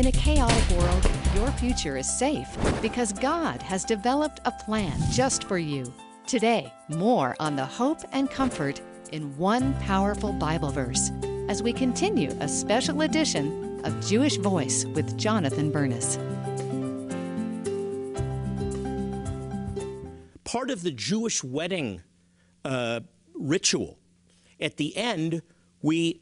In a chaotic world, your future is safe because God has developed a plan just for you. Today, more on the hope and comfort in one powerful Bible verse as we continue a special edition of Jewish Voice with Jonathan Bernis. Part of the Jewish wedding uh, ritual, at the end, we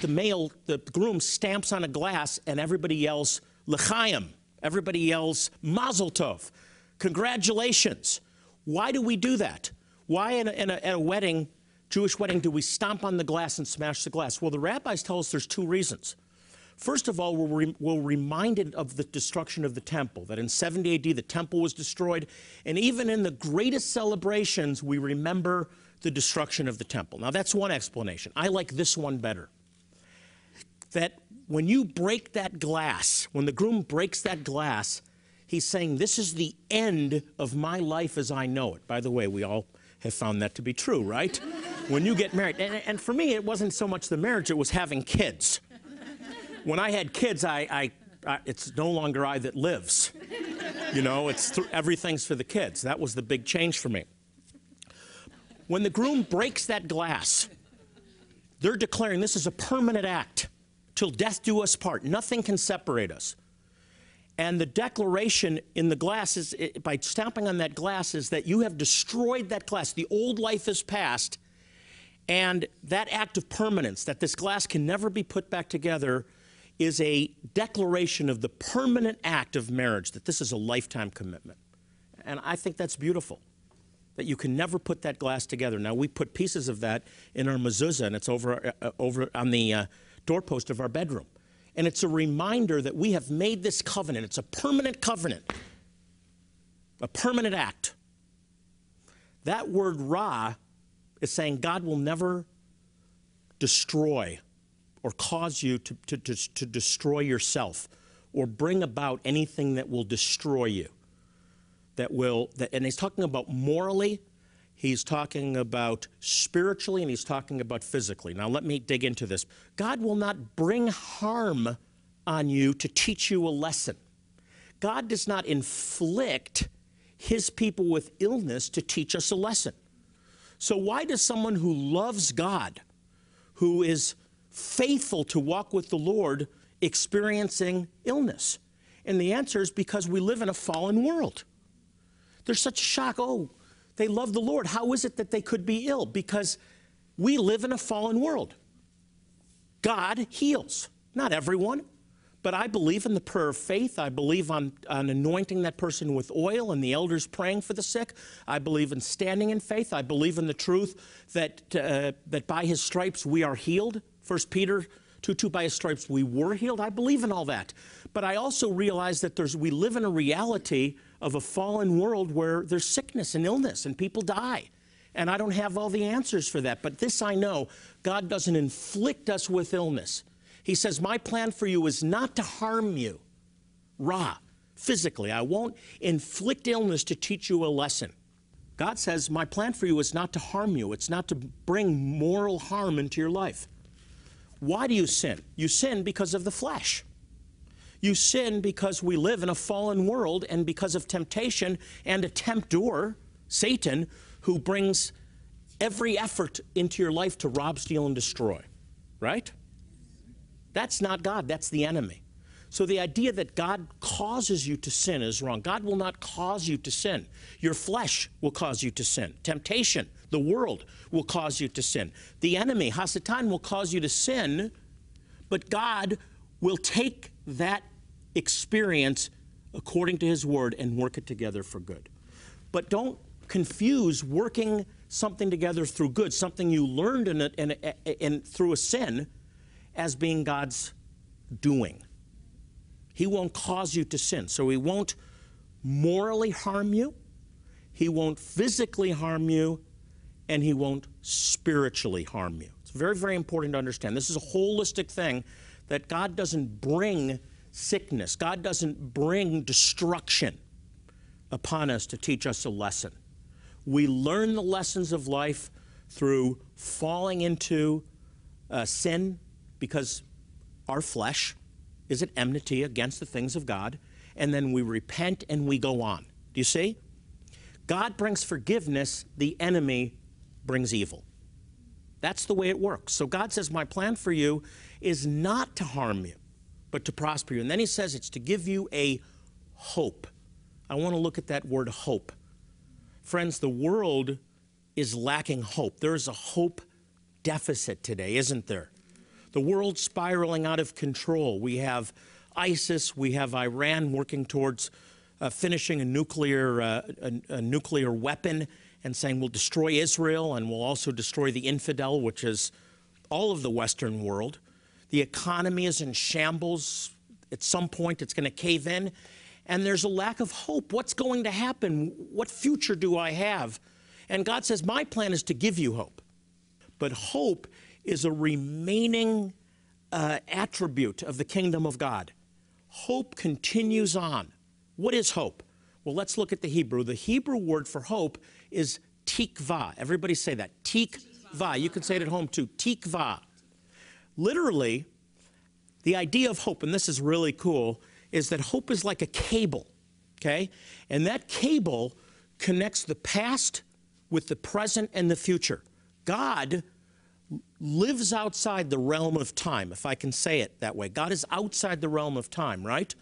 the male, the groom stamps on a glass, and everybody yells "L'chaim." Everybody yells "Mazel Tov," congratulations. Why do we do that? Why in a, in a, a wedding, Jewish wedding, do we stomp on the glass and smash the glass? Well, the rabbis tell us there's two reasons. First of all, we're, re- we're, reminded of the destruction of the temple, that in 70 AD the temple was destroyed. And even in the greatest celebrations, we remember the destruction of the temple. Now, that's one explanation. I like this one better. That when you break that glass, when the groom breaks that glass, he's saying, This is the end of my life as I know it. By the way, we all have found that to be true, right? when you get married. And, and, for me, it wasn't so much the marriage, it was having kids. When I had kids, I, I, I it's no longer I that lives. You know, it's th- everything's for the kids. That was the big change for me. When the groom breaks that glass, they're declaring this is a permanent act. Till death do us part. Nothing can separate us. And the declaration in the glass is, by stamping on that glass, is that you have destroyed that glass. The old life is past. And that act of permanence, that this glass can never be put back together, is a declaration of the permanent act of marriage, that this is a lifetime commitment. And I think that's beautiful, that you can never put that glass together. Now, we put pieces of that in our mezuzah, and it's over, uh, over on the uh, doorpost of our bedroom. And it's a reminder that we have made this covenant. It's a permanent covenant, a permanent act. That word ra is saying God will never destroy or cause you to, to, to, to destroy yourself or bring about anything that will destroy you. That will, that, and he's talking about morally, he's talking about spiritually, and he's talking about physically. Now, let me dig into this. God will not bring harm on you to teach you a lesson. God does not inflict his people with illness to teach us a lesson. So, why does someone who loves God, who is faithful to walk with the Lord, experiencing illness? And the answer is because we live in a fallen world. There's such a shock. Oh, they love the Lord. How is it that they could be ill? Because we live in a fallen world. God heals. Not everyone, but I believe in the prayer of faith. I believe on, on anointing that person with oil and the elders praying for the sick. I believe in standing in faith. I believe in the truth that, uh, that by his stripes we are healed. 1 Peter 2 2, by his stripes we were healed. I believe in all that. But I also realize that there's, we live in a reality of a fallen world where there's sickness and illness and people die. And I don't have all the answers for that. But this I know God doesn't inflict us with illness. He says, My plan for you is not to harm you, ra, physically. I won't inflict illness to teach you a lesson. God says, My plan for you is not to harm you, it's not to bring moral harm into your life. Why do you sin? You sin because of the flesh. You sin because we live in a fallen world and because of temptation and a tempter, Satan, who brings every effort into your life to rob, steal, and destroy. Right? That's not God, that's the enemy. So the idea that God causes you to sin is wrong. God will not cause you to sin. Your flesh will cause you to sin. Temptation, the world, will cause you to sin. The enemy, Hasatan, will cause you to sin, but God will take that experience according to his word and work it together for good. But don't confuse working something together through good, something you learned in, a, in, in through a sin, as being God's doing. He won't cause you to sin. So He won't morally harm you, He won't physically harm you, and He won't spiritually harm you. It's very, very important to understand. This is a holistic thing that God doesn't bring sickness, God doesn't bring destruction upon us to teach us a lesson. We learn the lessons of life through falling into uh, sin because our flesh, is at enmity against the things of God, and then we repent and we go on. Do you see? God brings forgiveness, the enemy brings evil. That's the way it works. So God says, My plan for you is not to harm you, but to prosper you. And then he says it's to give you a hope. I want to look at that word hope. Friends, the world is lacking hope. There is a hope deficit today, isn't there? The world's spiraling out of control. We have ISIS, we have Iran working towards uh, finishing a nuclear, uh, a, a nuclear weapon and saying we'll destroy Israel and we'll also destroy the infidel, which is all of the Western world. The economy is in shambles. At some point, it's going to cave in. And there's a lack of hope. What's going to happen? What future do I have? And God says, My plan is to give you hope. But hope is a remaining uh, attribute of the kingdom of God. Hope continues on. What is hope? Well, let's look at the Hebrew. The Hebrew word for hope is tikva. Everybody say that. Tikva. You can say it at home too. Tikva. Literally, the idea of hope, and this is really cool, is that hope is like a cable, okay? And that cable connects the past with the present and the future. God lives outside the realm of time, if I can say it that way. God is outside the realm of time, right?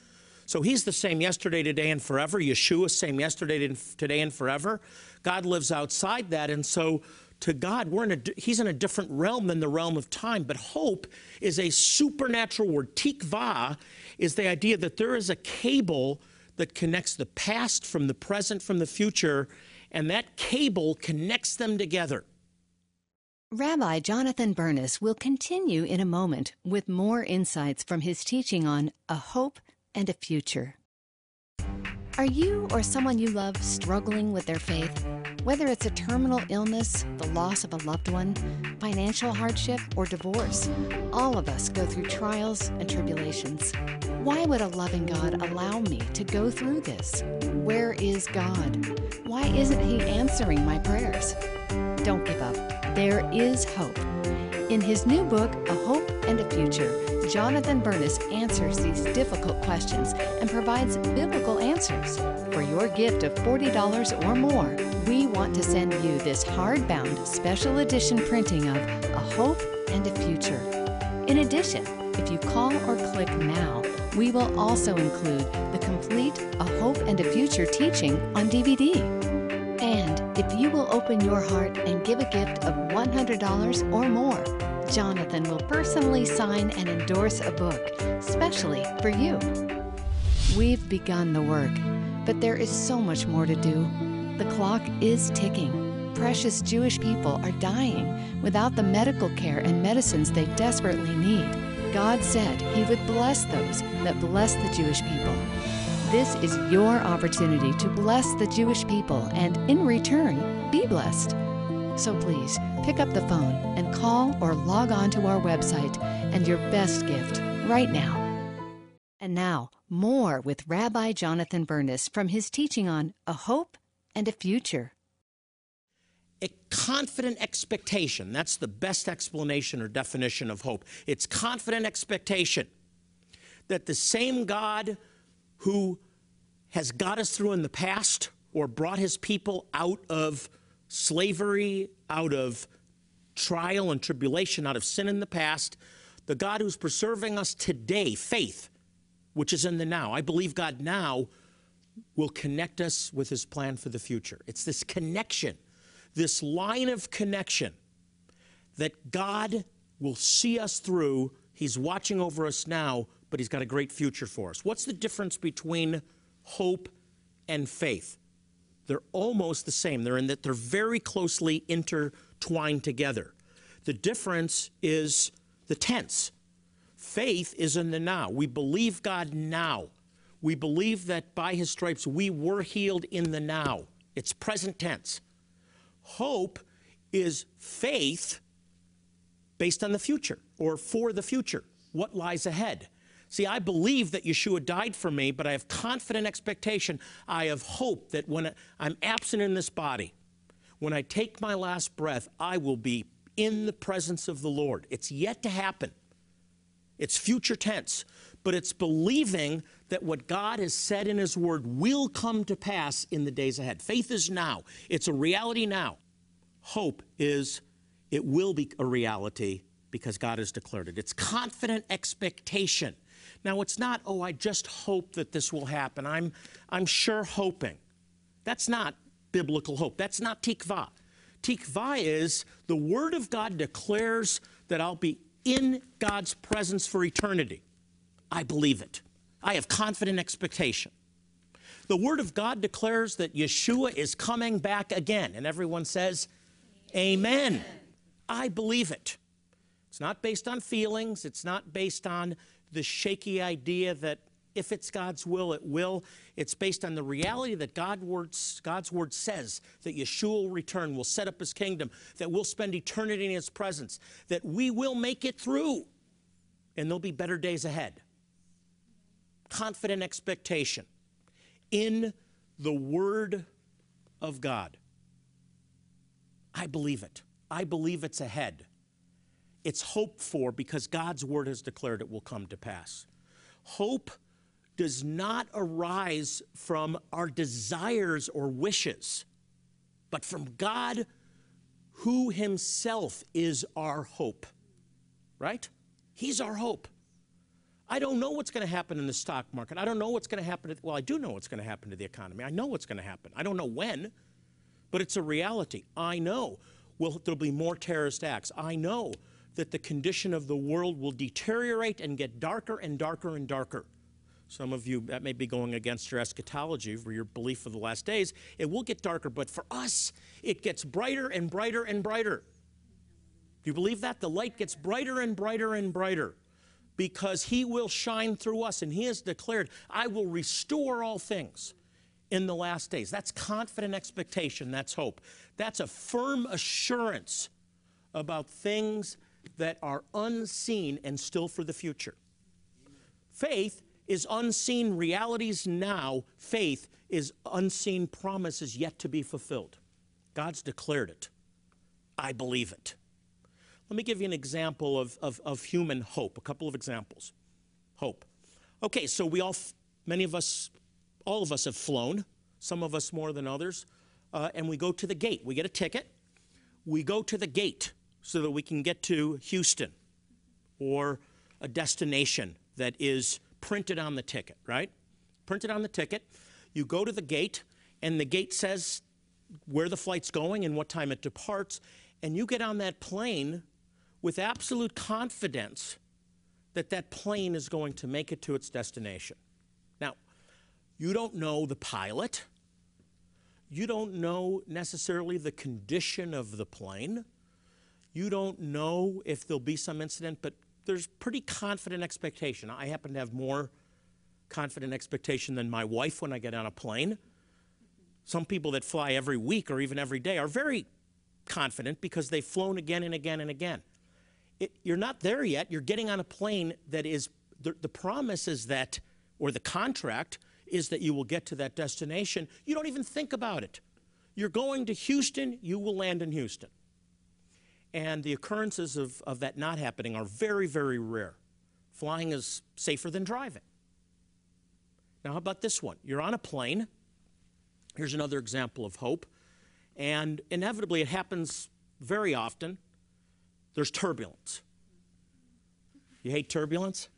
So he's the same yesterday, today, and forever. Yeshua, same yesterday, today, and forever. God lives outside that. And so to God, we're in a, he's in a different realm than the realm of time. But hope is a supernatural word. Tikva is the idea that there is a cable that connects the past from the present from the future, and that cable connects them together. Rabbi Jonathan Bernis will continue in a moment with more insights from his teaching on a hope and a future. Are you or someone you love struggling with their faith? Whether it's a terminal illness, the loss of a loved one, financial hardship, or divorce, all of us go through trials and tribulations. Why would a loving God allow me to go through this? Where is God? Why isn't He answering my prayers? Don't give up. There is hope. In his new book, A Hope and a Future, Jonathan Bernis answers these difficult questions and provides biblical answers. For your gift of $40 or more, we want to send you this hardbound special edition printing of A Hope and a Future. In addition, if you call or click now, we will also include the complete A Hope and a Future teaching on DVD. And if you will open your heart and give a gift of $100 or more, Jonathan will personally sign and endorse a book, specially for you. We've begun the work, but there is so much more to do. The clock is ticking. Precious Jewish people are dying without the medical care and medicines they desperately need. God said He would bless those that bless the Jewish people. This is your opportunity to bless the Jewish people and, in return, be blessed. So please pick up the phone and call or log on to our website and your best gift right now. And now, more with Rabbi Jonathan Bernis from his teaching on a hope and a future. A confident expectation. That's the best explanation or definition of hope. It's confident expectation that the same God who has got us through in the past or brought his people out of slavery, out of trial and tribulation, out of sin in the past, the God who's preserving us today, faith, which is in the now. I believe God now will connect us with his plan for the future. It's this connection, this line of connection that God will see us through. He's watching over us now, but he's got a great future for us. What's the difference between hope and faith? They're almost the same. They're in that they're very closely intertwined together. The difference is the tense. Faith is in the now. We believe God now. We believe that by his stripes we were healed in the now. It's present tense. Hope is faith based on the future or for the future, what lies ahead. See, I believe that Yeshua died for me, but I have confident expectation. I have hope that when I'm absent in this body, when I take my last breath, I will be in the presence of the Lord. It's yet to happen. It's future tense, but it's believing that what God has said in His Word will come to pass in the days ahead. Faith is now, it's a reality now. Hope is it will be a reality because God has declared it. It's confident expectation. Now, it's not, oh, I just hope that this will happen. I'm, I'm sure hoping. That's not biblical hope. That's not tikvah. Tikvah is the Word of God declares that I'll be in God's presence for eternity. I believe it. I have confident expectation. The Word of God declares that Yeshua is coming back again, and everyone says, Amen. Amen. I believe it. It's not based on feelings, it's not based on the shaky idea that if it's God's will, it will. It's based on the reality that God words, God's word says that Yeshua will return, will set up his kingdom, that we'll spend eternity in his presence, that we will make it through, and there'll be better days ahead. Confident expectation in the word of God. I believe it. I believe it's ahead. It's hoped for because God's word has declared it will come to pass. Hope does not arise from our desires or wishes, but from God who himself is our hope. Right? He's our hope. I don't know what's going to happen in the stock market. I don't know what's going to happen. To, well, I do know what's going to happen to the economy. I know what's going to happen. I don't know when, but it's a reality. I know well, there'll be more terrorist acts. I know that the condition of the world will deteriorate and get darker and darker and darker. Some of you, that may be going against your eschatology for your belief of the last days. It will get darker, but for us, it gets brighter and brighter and brighter. Do you believe that? The light gets brighter and brighter and brighter because He will shine through us, and He has declared, I will restore all things in the last days. That's confident expectation, that's hope. That's a firm assurance about things that are unseen and still for the future. Faith is unseen realities now, faith is unseen promises yet to be fulfilled. God's declared it. I believe it. Let me give you an example of, of, of human hope, a couple of examples. Hope. Okay, so we all, many of us, all of us have flown, some of us more than others, uh, and we go to the gate. We get a ticket. We go to the gate so that we can get to Houston or a destination that is printed on the ticket, right? Printed on the ticket. You go to the gate, and the gate says where the flight's going and what time it departs, and you get on that plane with absolute confidence that that plane is going to make it to its destination. Now, you don't know the pilot. You don't know necessarily the condition of the plane. You don't know if there'll be some incident, but there's pretty confident expectation. I happen to have more confident expectation than my wife when I get on a plane. Some people that fly every week or even every day are very confident because they've flown again and again and again. It, you're not there yet. You're getting on a plane that is, the, the promise is that, or the contract is that you will get to that destination. You don't even think about it. You're going to Houston, you will land in Houston. And the occurrences of, of that not happening are very, very rare. Flying is safer than driving. Now, how about this one? You're on a plane. Here's another example of hope. And inevitably, it happens very often. There's turbulence. You hate turbulence?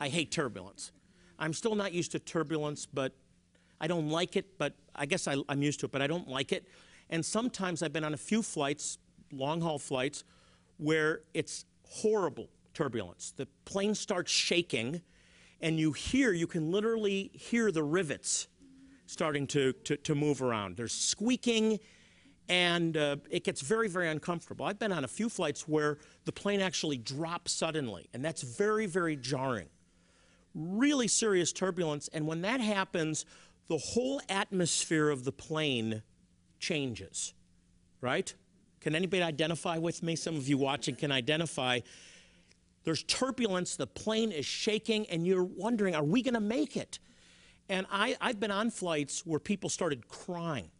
I hate turbulence. I'm still not used to turbulence, but I don't like it, but I guess I, am used to it, but I don't like it. And sometimes I've been on a few flights long haul flights where it's horrible turbulence. The plane starts shaking, and you hear, you can literally hear the rivets starting to, to, to move around. There's squeaking, and uh, it gets very, very uncomfortable. I've been on a few flights where the plane actually drops suddenly, and that's very, very jarring. Really serious turbulence, and when that happens, the whole atmosphere of the plane changes, right? Can anybody identify with me? Some of you watching can identify. There's turbulence, the plane is shaking, and you're wondering, are we going to make it? And I, I've been on flights where people started crying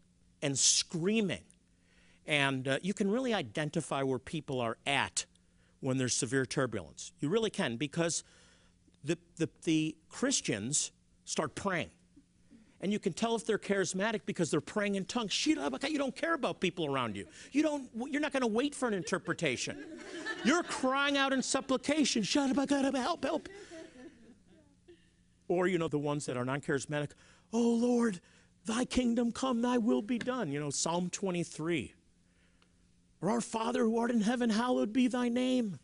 and screaming. And uh, you can really identify where people are at when there's severe turbulence. You really can, because the, the, the Christians start praying. And you can tell if they're charismatic because they're praying in tongues. You don't care about people around you. You don't, you're not going to wait for an interpretation. You're crying out in supplication. Help, help. Or, you know, the ones that are non charismatic. Oh, Lord, thy kingdom come, thy will be done. You know, Psalm 23. Or, Our Father who art in heaven, hallowed be thy name.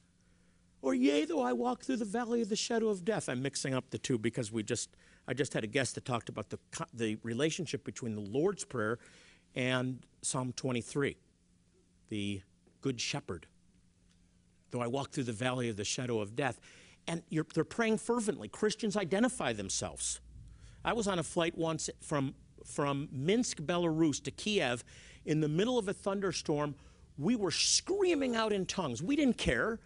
Or, yea, though I walk through the valley of the shadow of death. I'm mixing up the two because we just I just had a guest that talked about the, the relationship between the Lord's Prayer and Psalm 23, the Good Shepherd. Though I walk through the valley of the shadow of death. And they're praying fervently. Christians identify themselves. I was on a flight once from, from Minsk, Belarus to Kiev in the middle of a thunderstorm. We were screaming out in tongues. We didn't care.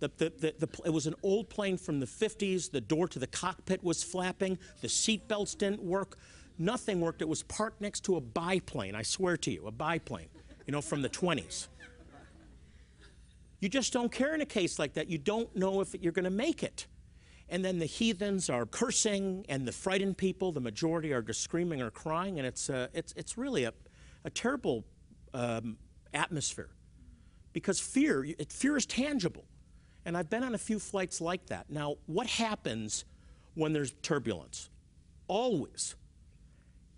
The, the, the, it was an old plane from the 50s. The door to the cockpit was flapping. The seat belts didn't work. Nothing worked. It was parked next to a biplane, I swear to you, a biplane, you know, from the 20s. You just don't care in a case like that. You don't know if you're going to make it. And then the heathens are cursing, and the frightened people, the majority, are just screaming or crying, and it's, uh, it's, it's really a, a terrible um, atmosphere. Because fear, it, fear is tangible. And I've been on a few flights like that. Now, what happens when there's turbulence? Always,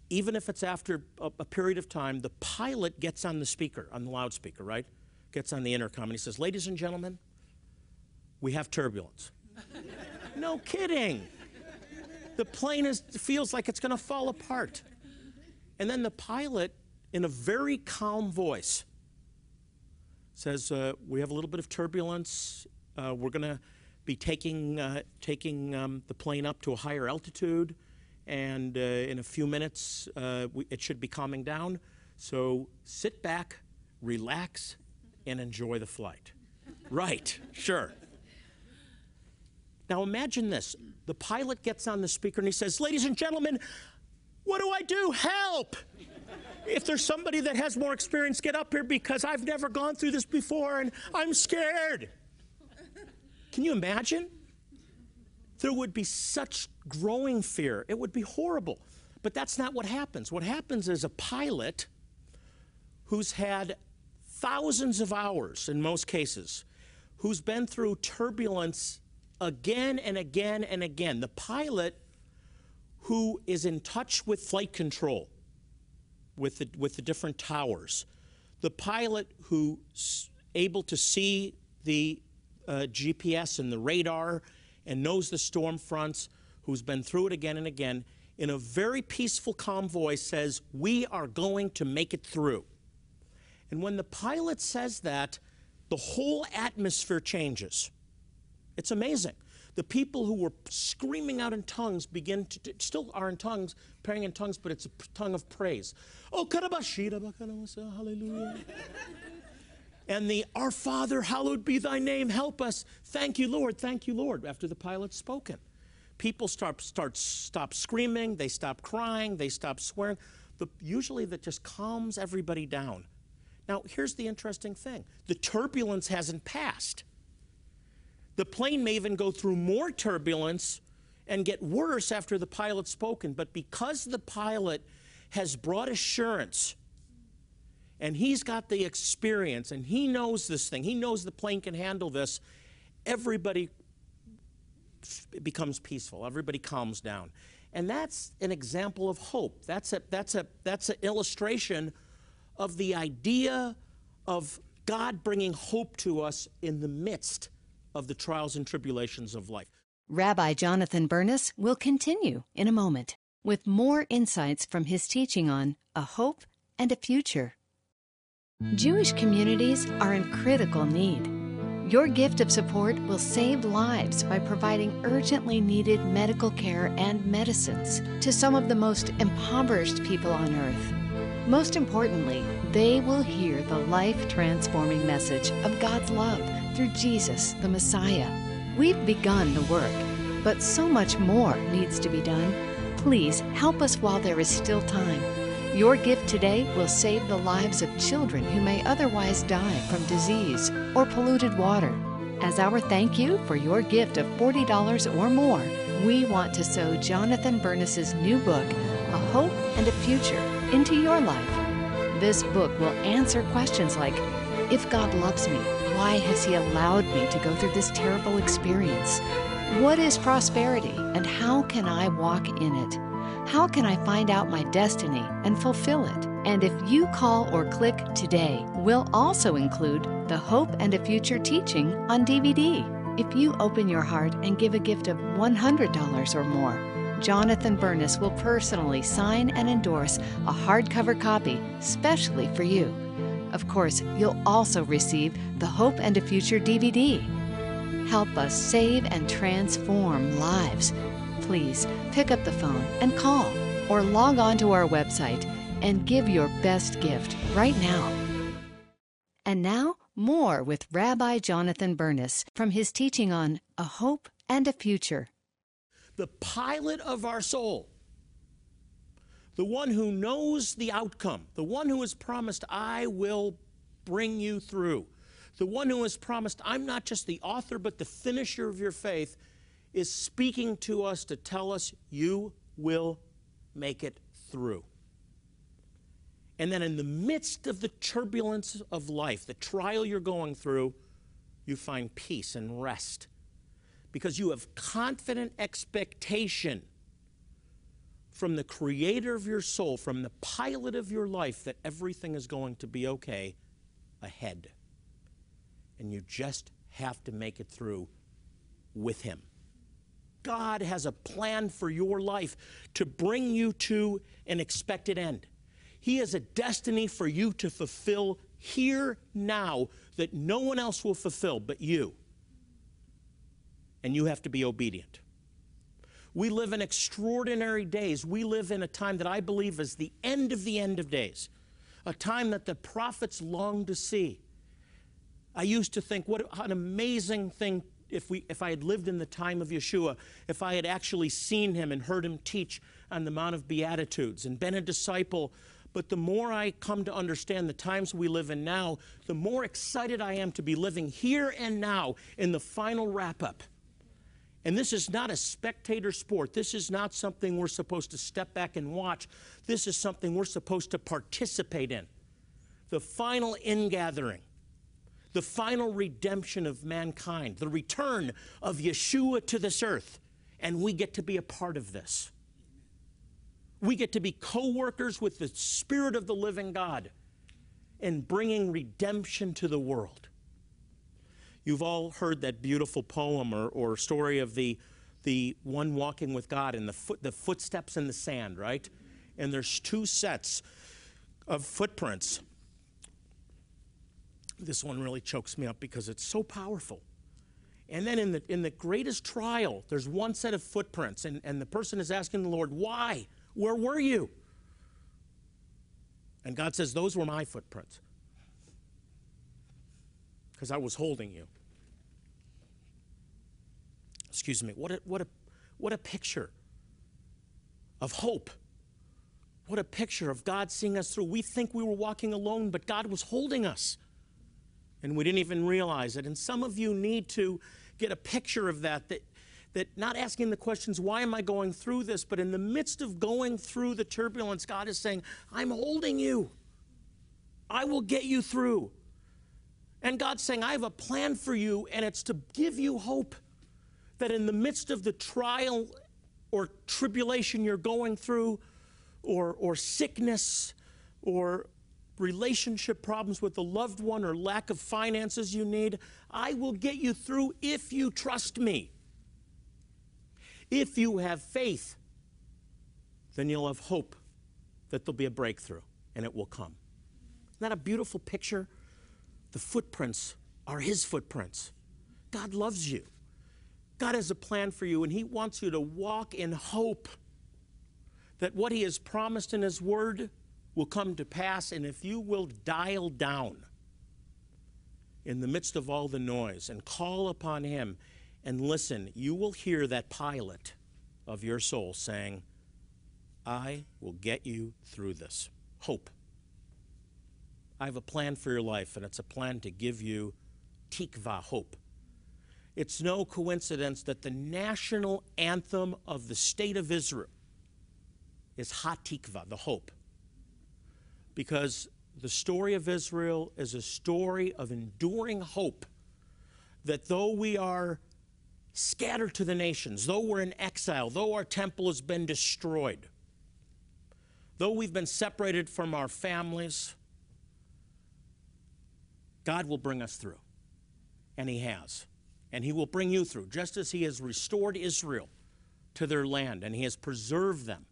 even if it's after a, a, period of time, the pilot gets on the speaker, on the loudspeaker, right? Gets on the intercom and he says, Ladies and gentlemen, we have turbulence. no kidding. The plane is, feels like it's going to fall apart. And then the pilot, in a very calm voice, says, uh, We have a little bit of turbulence uh, we're going to be taking, uh, taking um, the plane up to a higher altitude, and uh, in a few minutes, uh, we, it should be calming down. So sit back, relax, and enjoy the flight. right, sure. Now imagine this the pilot gets on the speaker and he says, Ladies and gentlemen, what do I do? Help! If there's somebody that has more experience, get up here because I've never gone through this before and I'm scared. Can you imagine? There would be such growing fear. It would be horrible. But that's not what happens. What happens is a pilot who's had thousands of hours in most cases, who's been through turbulence again and again and again. The pilot who is in touch with flight control, with the, with the different towers. The pilot who's able to see the uh, GPS and the radar and knows the storm fronts, who's been through it again and again, in a very peaceful, calm voice says, We are going to make it through. And when the pilot says that, the whole atmosphere changes. It's amazing. The people who were screaming out in tongues begin to, still are in tongues, praying in tongues, but it's a tongue of praise. Oh, hallelujah and the Our Father, hallowed be thy name, help us. Thank you, Lord, thank you, Lord, after the pilot's spoken. People start, start stop screaming, they stop crying, they stop swearing. The, usually that just calms everybody down. Now, here's the interesting thing the turbulence hasn't passed. The plane may even go through more turbulence and get worse after the pilot's spoken, but because the pilot has brought assurance and he's got the experience and he knows this thing. He knows the plane can handle this. Everybody becomes peaceful. Everybody calms down. And that's an example of hope. That's a that's a that's an illustration of the idea of God bringing hope to us in the midst of the trials and tribulations of life. Rabbi Jonathan Bernis will continue in a moment with more insights from his teaching on a hope and a future. Jewish communities are in critical need. Your gift of support will save lives by providing urgently needed medical care and medicines to some of the most impoverished people on earth. Most importantly, they will hear the life transforming message of God's love through Jesus, the Messiah. We've begun the work, but so much more needs to be done. Please help us while there is still time. Your gift today will save the lives of children who may otherwise die from disease or polluted water. As our thank you for your gift of $40 or more, we want to sow Jonathan Bernis's new book, A Hope and a Future, into your life. This book will answer questions like If God loves me, why has He allowed me to go through this terrible experience? What is prosperity and how can I walk in it? How can I find out my destiny and fulfill it? And if you call or click today, we'll also include the Hope and a Future teaching on DVD. If you open your heart and give a gift of $100 or more, Jonathan Bernis will personally sign and endorse a hardcover copy specially for you. Of course, you'll also receive the Hope and a Future DVD. Help us save and transform lives. Please pick up the phone and call or log on to our website and give your best gift right now. And now, more with Rabbi Jonathan Bernis from his teaching on A Hope and a Future. The pilot of our soul, the one who knows the outcome, the one who has promised, I will bring you through, the one who has promised, I'm not just the author, but the finisher of your faith, is speaking to us to tell us, you will make it through. And then, in the midst of the turbulence of life, the trial you're going through, you find peace and rest because you have confident expectation from the creator of your soul, from the pilot of your life, that everything is going to be okay ahead. And you just have to make it through with him. God has a plan for your life to bring you to an expected end. He has a destiny for you to fulfill here now that no one else will fulfill but you. And you have to be obedient. We live in extraordinary days. We live in a time that I believe is the end of the end of days, a time that the prophets long to see. I used to think, what an amazing thing if, we, if I had lived in the time of Yeshua, if I had actually seen him and heard him teach on the Mount of Beatitudes and been a disciple but the more I come to understand the times we live in now, the more excited I am to be living here and now in the final wrap up. And this is not a spectator sport. This is not something we're supposed to step back and watch. This is something we're supposed to participate in. The final ingathering, the final redemption of mankind, the return of Yeshua to this earth. And we get to be a part of this. We get to be co workers with the Spirit of the living God in bringing redemption to the world. You've all heard that beautiful poem or, or story of the, the one walking with God and the, foot, the footsteps in the sand, right? And there's two sets of footprints. This one really chokes me up because it's so powerful. And then in the, in the greatest trial, there's one set of footprints, and, and the person is asking the Lord, why? Where were you? And God says, Those were my footprints. Because I was holding you. Excuse me. What a, what, a, what a picture of hope. What a picture of God seeing us through. We think we were walking alone, but God was holding us. And we didn't even realize it. And some of you need to get a picture of that, that that not asking the questions, why am I going through this? But in the midst of going through the turbulence, God is saying, I'm holding you. I will get you through. And God's saying, I have a plan for you, and it's to give you hope that in the midst of the trial or tribulation you're going through, or, or sickness, or relationship problems with a loved one, or lack of finances you need, I will get you through if you trust me. If you have faith, then you'll have hope that there'll be a breakthrough and it will come. Isn't that a beautiful picture? The footprints are His footprints. God loves you. God has a plan for you, and He wants you to walk in hope that what He has promised in His Word will come to pass. And if you will dial down in the midst of all the noise and call upon Him, and listen, you will hear that pilot of your soul saying, I will get you through this. Hope. I have a plan for your life, and it's a plan to give you tikva, hope. It's no coincidence that the national anthem of the state of Israel is Hatikva, the hope. Because the story of Israel is a story of enduring hope that though we are scattered to the nations, though we're in exile, though our temple has been destroyed, though we've been separated from our families, God will bring us through. And He has. And He will bring you through, just as He has restored Israel to their land and He has preserved them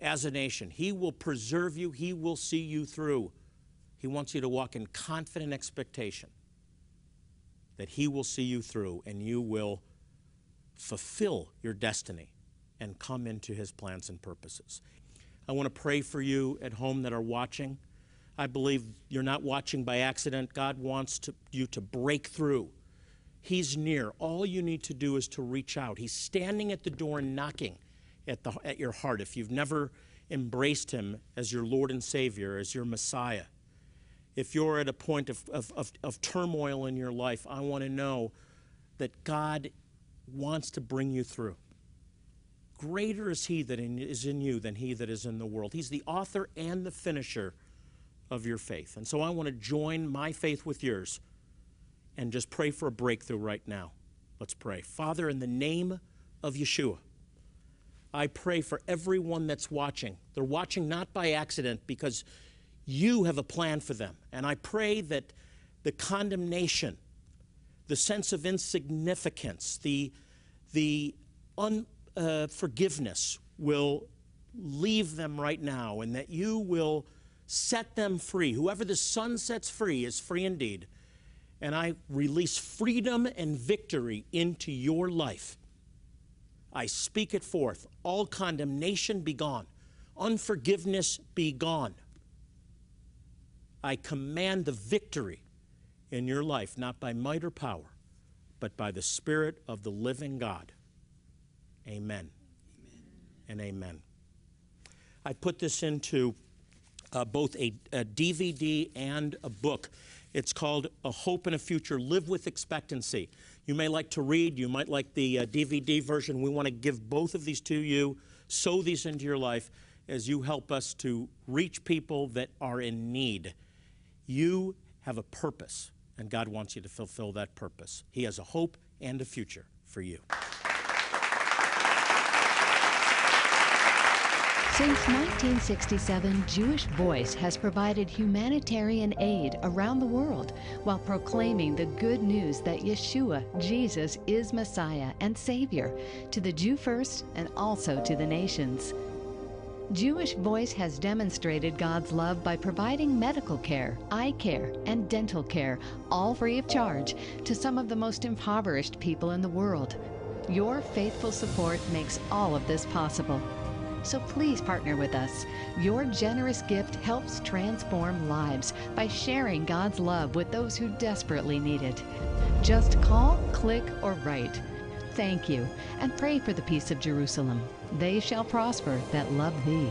as a nation. He will preserve you, He will see you through. He wants you to walk in confident expectation that He will see you through and you will fulfill your destiny and come into His plans and purposes. I want to pray for you at home that are watching. I believe you're not watching by accident. God wants to, you to break through. He's near. All you need to do is to reach out. He's standing at the door knocking at, the, at your heart. If you've never embraced Him as your Lord and Savior, as your Messiah, if you're at a point of, of, of, of turmoil in your life, I want to know that God wants to bring you through. Greater is He that in, is in you than He that is in the world. He's the author and the finisher of your faith. And so I want to join my faith with yours and just pray for a breakthrough right now. Let's pray. Father, in the name of Yeshua, I pray for everyone that's watching. They're watching not by accident because you have a plan for them. And I pray that the condemnation, the sense of insignificance, the, the unforgiveness uh, will leave them right now, and that you will set them free. Whoever the Son sets free is free indeed. And I release freedom and victory into your life. I speak it forth. All condemnation be gone, unforgiveness be gone. I command the victory in your life, not by might or power, but by the Spirit of the living God. Amen. amen. And amen. I put this into uh, both a, a DVD and a book. It's called A Hope and a Future Live with Expectancy. You may like to read, you might like the uh, DVD version. We want to give both of these to you, sow these into your life as you help us to reach people that are in need. You have a purpose, and God wants you to fulfill that purpose. He has a hope and a future for you. Since 1967, Jewish Voice has provided humanitarian aid around the world while proclaiming the good news that Yeshua, Jesus, is Messiah and Savior to the Jew first and also to the nations. Jewish Voice has demonstrated God's love by providing medical care, eye care, and dental care, all free of charge, to some of the most impoverished people in the world. Your faithful support makes all of this possible. So please partner with us. Your generous gift helps transform lives by sharing God's love with those who desperately need it. Just call, click, or write. Thank you, and pray for the peace of Jerusalem. They shall prosper that love thee.